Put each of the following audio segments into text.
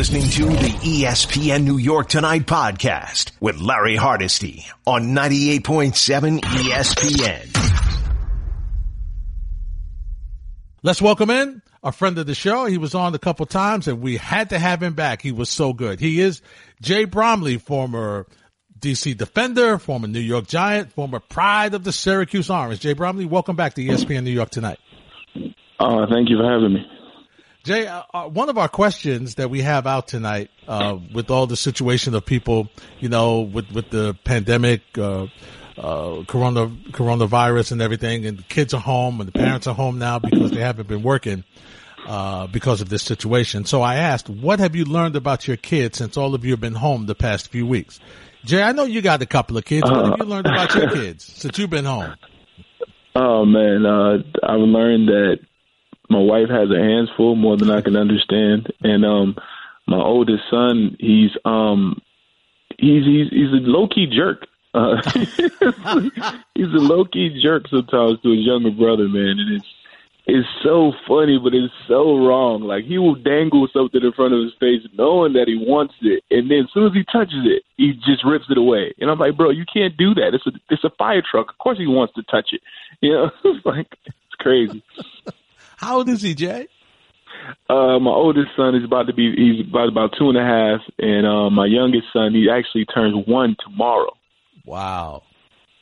listening to the ESPN New York Tonight podcast with Larry Hardesty on 98.7 ESPN. Let's welcome in a friend of the show. He was on a couple times and we had to have him back. He was so good. He is Jay Bromley, former DC defender, former New York Giant, former pride of the Syracuse Orange. Jay Bromley, welcome back to ESPN New York tonight. Uh, thank you for having me. Jay, uh, uh, one of our questions that we have out tonight, uh, with all the situation of people, you know, with, with the pandemic, uh, uh, corona, coronavirus and everything, and the kids are home and the parents are home now because they haven't been working, uh, because of this situation. So I asked, what have you learned about your kids since all of you have been home the past few weeks? Jay, I know you got a couple of kids. What have you learned about your kids since you've been home? Oh man, I've learned that my wife has her hands full more than I can understand, and um, my oldest son, he's um, he's he's he's a low key jerk. Uh, he's a low key jerk sometimes to his younger brother, man, and it's it's so funny, but it's so wrong. Like he will dangle something in front of his face, knowing that he wants it, and then as soon as he touches it, he just rips it away. And I'm like, bro, you can't do that. It's a it's a fire truck. Of course he wants to touch it. You know, it's like it's crazy. How old is he, Jay? Uh, my oldest son is about to be he's about about two and a half, and uh, my youngest son he actually turns one tomorrow. Wow.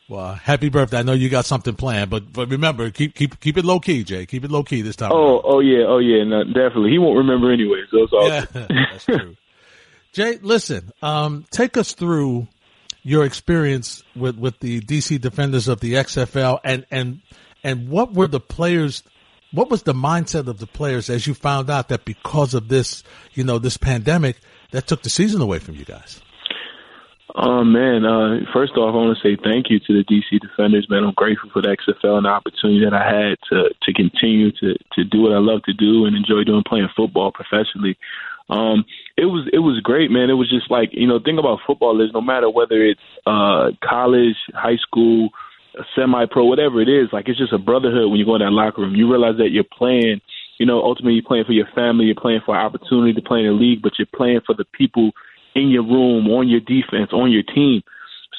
Well, happy birthday! I know you got something planned, but but remember, keep keep keep it low key, Jay. Keep it low key this time. Oh, around. oh yeah, oh yeah, no, definitely. He won't remember anyway, so it's all. Yeah, that's true. Jay, listen, um, take us through your experience with with the DC Defenders of the XFL, and and and what were the players what was the mindset of the players as you found out that because of this, you know, this pandemic that took the season away from you guys? Oh man! Uh, first off, I want to say thank you to the DC Defenders, man. I'm grateful for the XFL and the opportunity that I had to to continue to to do what I love to do and enjoy doing playing football professionally. Um, it was it was great, man. It was just like you know, think about football is no matter whether it's uh, college, high school, semi-pro, whatever it is, like it's just a brotherhood when you go in that locker room. You realize that you're playing, you know, ultimately you're playing for your family, you're playing for opportunity to play in the league, but you're playing for the people in your room, on your defense, on your team.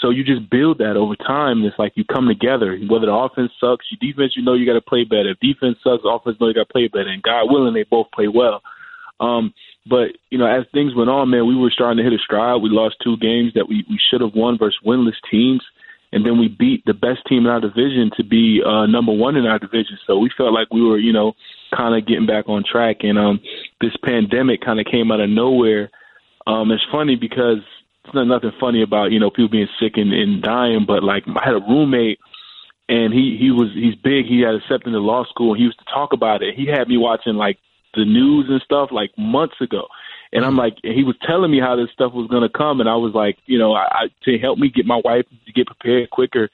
So you just build that over time. It's like you come together. Whether the offense sucks, your defense, you know you got to play better. If defense sucks, offense know you got to play better. And God willing, they both play well. Um, but you know, as things went on, man, we were starting to hit a stride. We lost two games that we we should have won versus winless teams and then we beat the best team in our division to be uh, number one in our division. So we felt like we were, you know, kind of getting back on track. And um, this pandemic kind of came out of nowhere. Um, it's funny because it's not nothing funny about you know people being sick and, and dying, but like I had a roommate. And he he was he's big. He had accepted into law school. and He used to talk about it. He had me watching like the news and stuff like months ago. And I'm like, he was telling me how this stuff was going to come, and I was like, you know, I, I, to help me get my wife to get prepared quicker,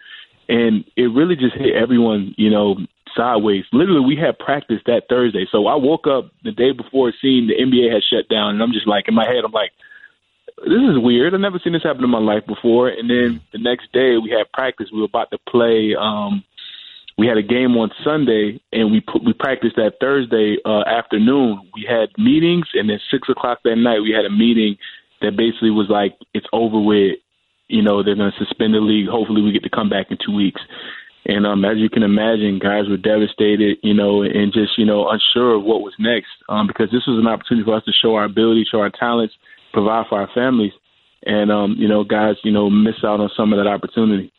and it really just hit everyone, you know, sideways. Literally, we had practice that Thursday, so I woke up the day before seeing the NBA had shut down, and I'm just like, in my head, I'm like, this is weird. I've never seen this happen in my life before. And then the next day, we had practice. We were about to play. um we had a game on Sunday, and we put, we practiced that Thursday uh, afternoon. We had meetings, and then six o'clock that night, we had a meeting that basically was like, "It's over with." You know, they're going to suspend the league. Hopefully, we get to come back in two weeks. And um, as you can imagine, guys were devastated, you know, and just you know unsure of what was next, um, because this was an opportunity for us to show our ability, show our talents, provide for our families, and um, you know, guys, you know, miss out on some of that opportunity.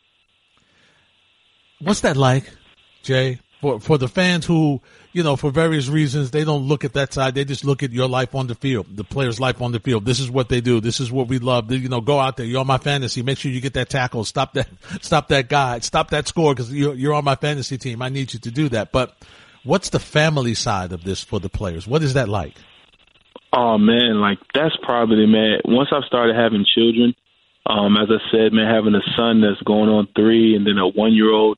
What's that like? Jay, for for the fans who, you know, for various reasons, they don't look at that side. They just look at your life on the field, the player's life on the field. This is what they do. This is what we love. You know, go out there. You're on my fantasy. Make sure you get that tackle. Stop that. Stop that guy. Stop that score because you're you're on my fantasy team. I need you to do that. But what's the family side of this for the players? What is that like? Oh man, like that's probably man. Once I've started having children, um, as I said, man, having a son that's going on three, and then a one year old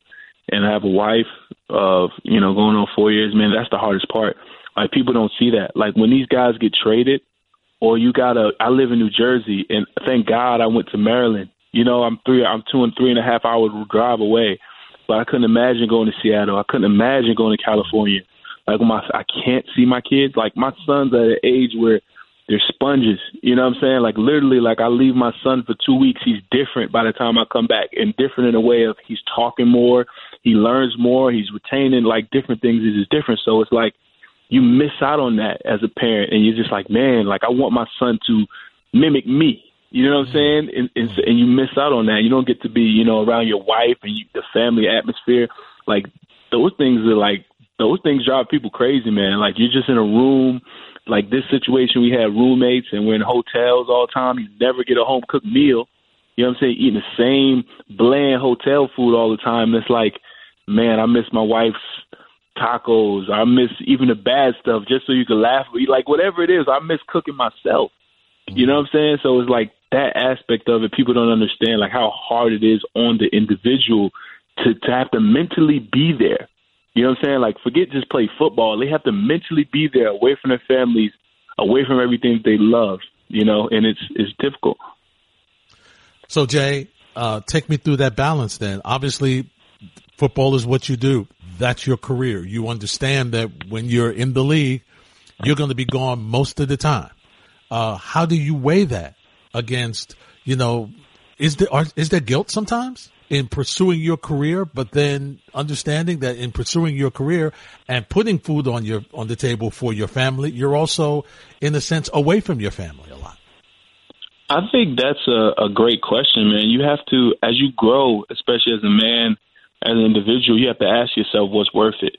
and I have a wife of you know going on four years, man, that's the hardest part. Like people don't see that. Like when these guys get traded, or you gotta. I live in New Jersey, and thank God I went to Maryland. You know, I'm three, I'm two and three and a half hours drive away, but I couldn't imagine going to Seattle. I couldn't imagine going to California. Like my, I can't see my kids. Like my son's at an age where they're sponges. You know what I'm saying? Like literally, like I leave my son for two weeks, he's different by the time I come back, and different in a way of he's talking more, he learns more, he's retaining like different things. Is different. So it's like you miss out on that as a parent, and you're just like, man, like I want my son to mimic me. You know what I'm saying? And, and, mm-hmm. and you miss out on that. You don't get to be, you know, around your wife and you, the family atmosphere. Like those things are like those things drive people crazy, man. Like you're just in a room. Like this situation, we had roommates and we're in hotels all the time. You never get a home cooked meal. You know what I'm saying? Eating the same bland hotel food all the time. It's like, man, I miss my wife's tacos. I miss even the bad stuff just so you can laugh. Like whatever it is, I miss cooking myself. You know what I'm saying? So it's like that aspect of it. People don't understand like how hard it is on the individual to to have to mentally be there. You know what I'm saying? Like forget just play football. They have to mentally be there, away from their families, away from everything they love. You know, and it's it's difficult. So Jay, uh, take me through that balance. Then, obviously, football is what you do. That's your career. You understand that when you're in the league, you're going to be gone most of the time. Uh, how do you weigh that against, you know, is there, are, is there guilt sometimes in pursuing your career, but then understanding that in pursuing your career and putting food on your, on the table for your family, you're also, in a sense, away from your family a lot? I think that's a, a great question, man. You have to, as you grow, especially as a man, as an individual, you have to ask yourself what's worth it.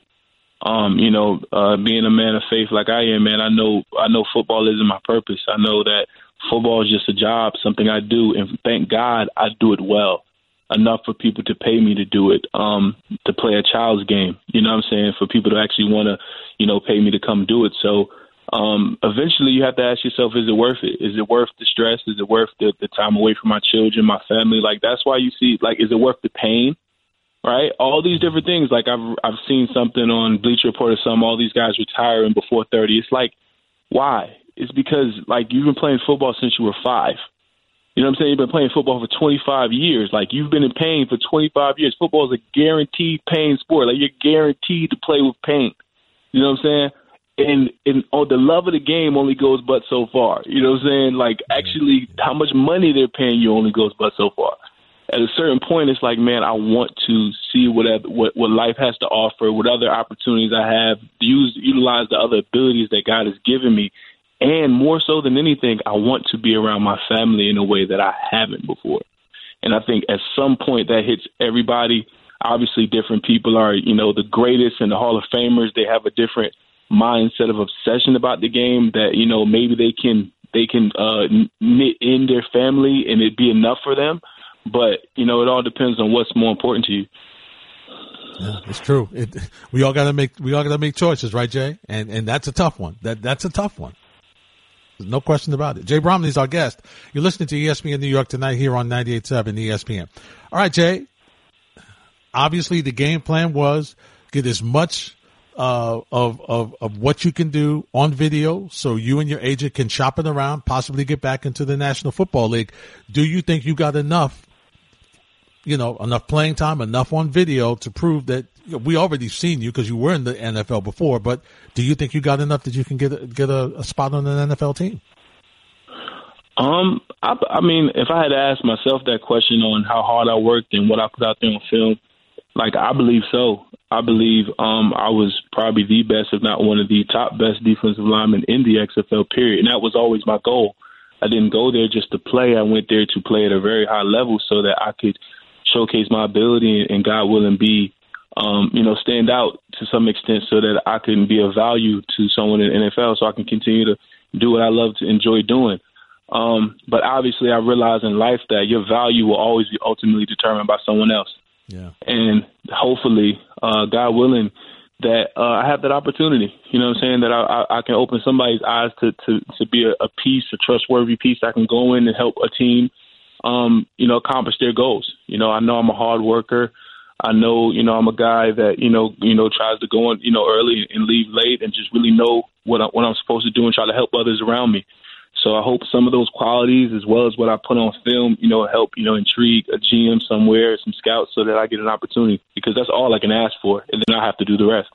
Um, you know, uh, being a man of faith like I am, man, I know I know football isn't my purpose. I know that football is just a job, something I do, and thank God I do it well enough for people to pay me to do it, um, to play a child's game. You know what I'm saying? For people to actually want to, you know, pay me to come do it. So um, eventually you have to ask yourself, is it worth it? Is it worth the stress? Is it worth the, the time away from my children, my family? Like that's why you see, like, is it worth the pain? right? All these different things. Like I've I've seen something on Bleacher Report or some all these guys retiring before thirty. It's like, why? It's because like you've been playing football since you were five. You know what I'm saying? You've been playing football for 25 years. Like you've been in pain for 25 years. Football is a guaranteed pain sport. Like you're guaranteed to play with pain. You know what I'm saying? And and oh, the love of the game only goes but so far. You know what I'm saying? Like mm-hmm. actually, how much money they're paying you only goes but so far at a certain point, it's like, man, I want to see what what what life has to offer, what other opportunities I have, use utilize the other abilities that God has given me, and more so than anything, I want to be around my family in a way that I haven't before. And I think at some point that hits everybody. Obviously, different people are, you know, the greatest and the Hall of Famers. They have a different mindset of obsession about the game that you know maybe they can they can uh, knit in their family and it be enough for them but you know, it all depends on what's more important to you. Yeah, it's true. It, we all got to make we all got to make choices, right, Jay? And and that's a tough one. That that's a tough one. No question about it. Jay Bromley's our guest. You're listening to ESPN New York tonight here on 98.7 ESPN. All right, Jay. Obviously, the game plan was get as much uh, of, of, of what you can do on video so you and your agent can shop it around, possibly get back into the National Football League. Do you think you got enough you know, enough playing time, enough on video to prove that we already seen you because you were in the NFL before. But do you think you got enough that you can get a, get a, a spot on an NFL team? Um, I, I mean, if I had asked myself that question on how hard I worked and what I put out there on film, like I believe so. I believe um, I was probably the best, if not one of the top best defensive linemen in the XFL. Period, and that was always my goal. I didn't go there just to play. I went there to play at a very high level so that I could showcase my ability and God willing be um, you know, stand out to some extent so that I can be of value to someone in the NFL so I can continue to do what I love to enjoy doing. Um, but obviously I realize in life that your value will always be ultimately determined by someone else. Yeah. And hopefully, uh, God willing, that uh, I have that opportunity. You know what I'm saying? That I, I, I can open somebody's eyes to, to, to be a, a piece, a trustworthy piece. I can go in and help a team um, you know, accomplish their goals. You know, I know I'm a hard worker. I know, you know, I'm a guy that, you know, you know, tries to go in, you know, early and leave late and just really know what I, what I'm supposed to do and try to help others around me. So I hope some of those qualities, as well as what I put on film, you know, help, you know, intrigue a GM somewhere, some scouts, so that I get an opportunity because that's all I can ask for, and then I have to do the rest.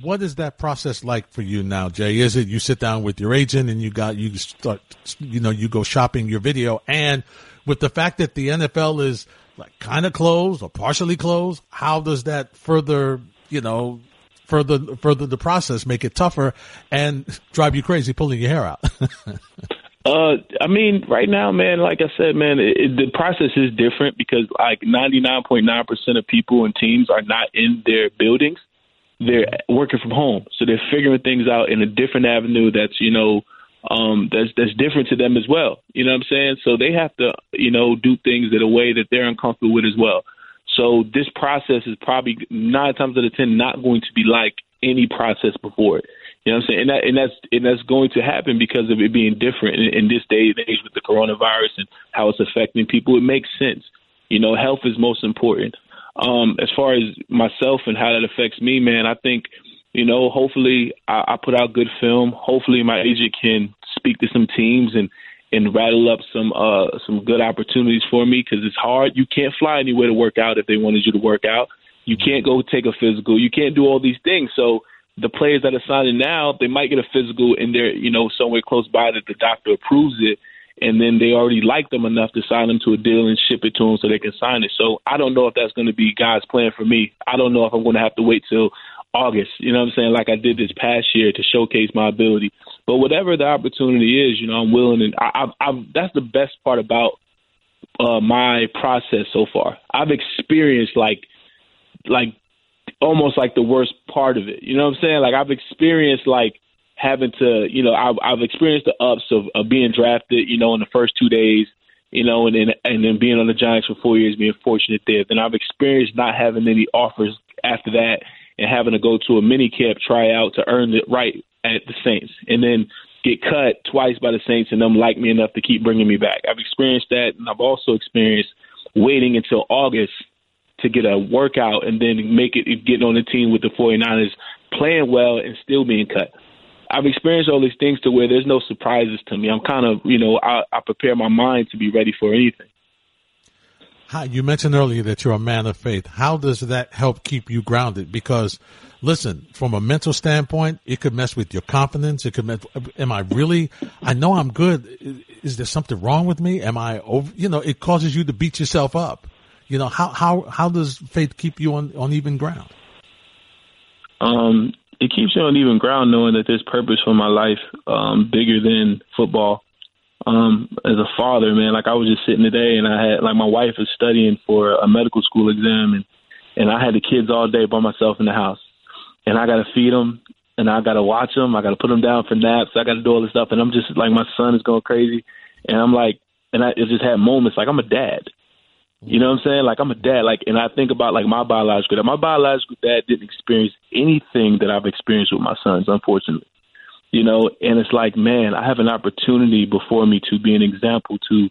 what is that process like for you now, Jay? Is it you sit down with your agent and you got you start you know you go shopping your video and with the fact that the NFL is like kind of closed or partially closed, how does that further you know further further the process make it tougher and drive you crazy pulling your hair out? Uh, I mean, right now, man, like I said, man, it, it, the process is different because like 99.9% of people and teams are not in their buildings. They're working from home. So they're figuring things out in a different avenue that's, you know, um, that's, that's different to them as well. You know what I'm saying? So they have to, you know, do things in a way that they're uncomfortable with as well. So this process is probably nine times out of ten not going to be like any process before it. You know what I'm saying? And that and that's and that's going to happen because of it being different in, in this day and age with the coronavirus and how it's affecting people. It makes sense. You know, health is most important. Um, as far as myself and how that affects me, man, I think, you know, hopefully I, I put out good film. Hopefully my agent can speak to some teams and and rattle up some uh some good opportunities for me because it's hard. You can't fly anywhere to work out if they wanted you to work out. You can't go take a physical. You can't do all these things. So the players that are signing now, they might get a physical and they're, you know, somewhere close by that the doctor approves it. And then they already like them enough to sign them to a deal and ship it to them so they can sign it. So I don't know if that's going to be God's plan for me. I don't know if I'm going to have to wait till August, you know what I'm saying, like I did this past year to showcase my ability. But whatever the opportunity is, you know, I'm willing and I, I, I that's the best part about uh, my process so far. I've experienced like like almost like the worst part of it. You know what I'm saying? Like I've experienced like having to, you know, I've, I've experienced the ups of, of being drafted, you know, in the first two days, you know, and then and then being on the Giants for four years, being fortunate there. Then I've experienced not having any offers after that and having to go to a mini camp tryout to earn the right at the Saints, and then get cut twice by the Saints and them like me enough to keep bringing me back. I've experienced that, and I've also experienced waiting until August to get a workout and then make it getting on the team with the 49ers, playing well and still being cut. I've experienced all these things to where there's no surprises to me. I'm kind of, you know, I, I prepare my mind to be ready for anything. How, you mentioned earlier that you're a man of faith. How does that help keep you grounded? Because listen, from a mental standpoint, it could mess with your confidence. It could mess, am I really, I know I'm good. Is there something wrong with me? Am I over, you know, it causes you to beat yourself up. You know, how, how, how does faith keep you on, on even ground? Um, it keeps you on even ground knowing that there's purpose for my life, um, bigger than football. Um, as a father, man, like I was just sitting today and I had, like my wife is studying for a medical school exam and, and I had the kids all day by myself in the house and I got to feed them and I got to watch them. I got to put them down for naps. I got to do all this stuff. And I'm just like, my son is going crazy. And I'm like, and I just had moments like I'm a dad. You know what I'm saying? Like I'm a dad. Like, and I think about like my biological dad. My biological dad didn't experience anything that I've experienced with my sons, unfortunately. You know, and it's like, man, I have an opportunity before me to be an example to,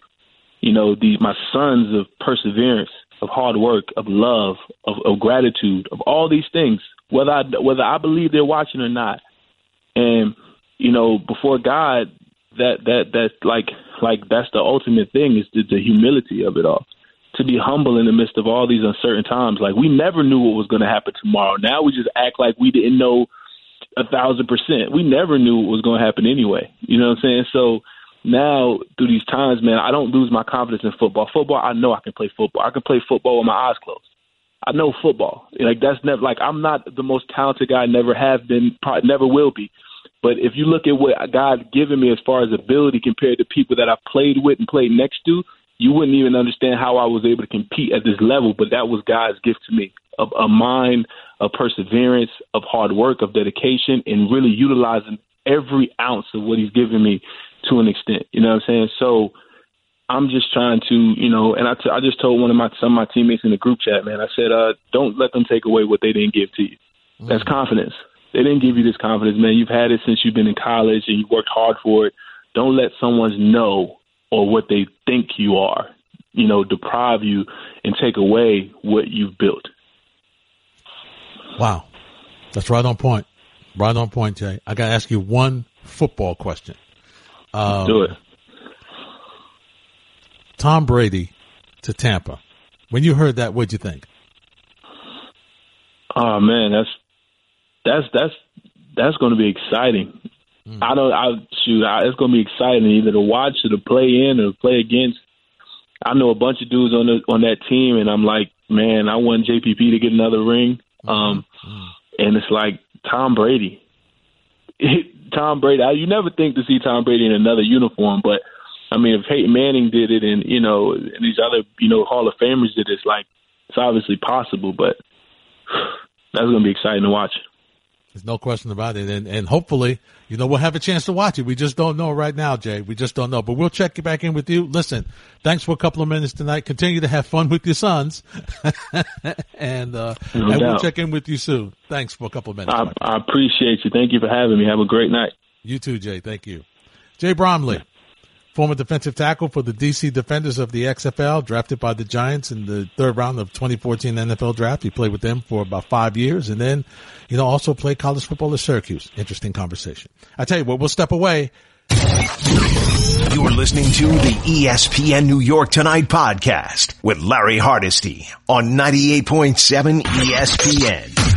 you know, these my sons of perseverance, of hard work, of love, of, of gratitude, of all these things, whether I whether I believe they're watching or not. And you know, before God, that that that like like that's the ultimate thing is the, the humility of it all to be humble in the midst of all these uncertain times. Like we never knew what was going to happen tomorrow. Now we just act like we didn't know a thousand percent. We never knew what was going to happen anyway. You know what I'm saying? So now through these times, man, I don't lose my confidence in football. Football, I know I can play football. I can play football with my eyes closed. I know football. Like that's never like I'm not the most talented guy. Never have been. Probably never will be. But if you look at what God given me as far as ability compared to people that I've played with and played next to, you wouldn't even understand how I was able to compete at this level. But that was God's gift to me of a mind of perseverance, of hard work, of dedication, and really utilizing every ounce of what He's given me to an extent. You know what I'm saying? So I'm just trying to, you know, and I, t- I just told one of my some of my teammates in the group chat, man. I said, uh, don't let them take away what they didn't give to you. Mm-hmm. That's confidence. They didn't give you this confidence, man. You've had it since you've been in college and you worked hard for it. Don't let someone's no or what they think you are, you know, deprive you and take away what you've built. Wow. That's right on point. Right on point, Jay. I got to ask you one football question. Um, Do it. Tom Brady to Tampa. When you heard that, what'd you think? Oh man, that's that's that's that's going to be exciting. Mm. I don't. I shoot. I, it's going to be exciting either to watch or to play in or play against. I know a bunch of dudes on the on that team, and I'm like, man, I want JPP to get another ring. Mm-hmm. Um, mm. and it's like Tom Brady. Tom Brady. I, you never think to see Tom Brady in another uniform, but I mean, if Peyton Manning did it, and you know, and these other you know Hall of Famers did it, it's like it's obviously possible. But that's going to be exciting to watch. There's no question about it. And, and hopefully, you know, we'll have a chance to watch it. We just don't know right now, Jay. We just don't know, but we'll check back in with you. Listen, thanks for a couple of minutes tonight. Continue to have fun with your sons and, uh, no and we'll check in with you soon. Thanks for a couple of minutes. I, I appreciate you. Thank you for having me. Have a great night. You too, Jay. Thank you. Jay Bromley former defensive tackle for the DC Defenders of the XFL, drafted by the Giants in the third round of 2014 NFL draft. He played with them for about five years and then, you know, also played college football at Syracuse. Interesting conversation. I tell you what, we'll step away. You're listening to the ESPN New York Tonight podcast with Larry Hardesty on 98.7 ESPN.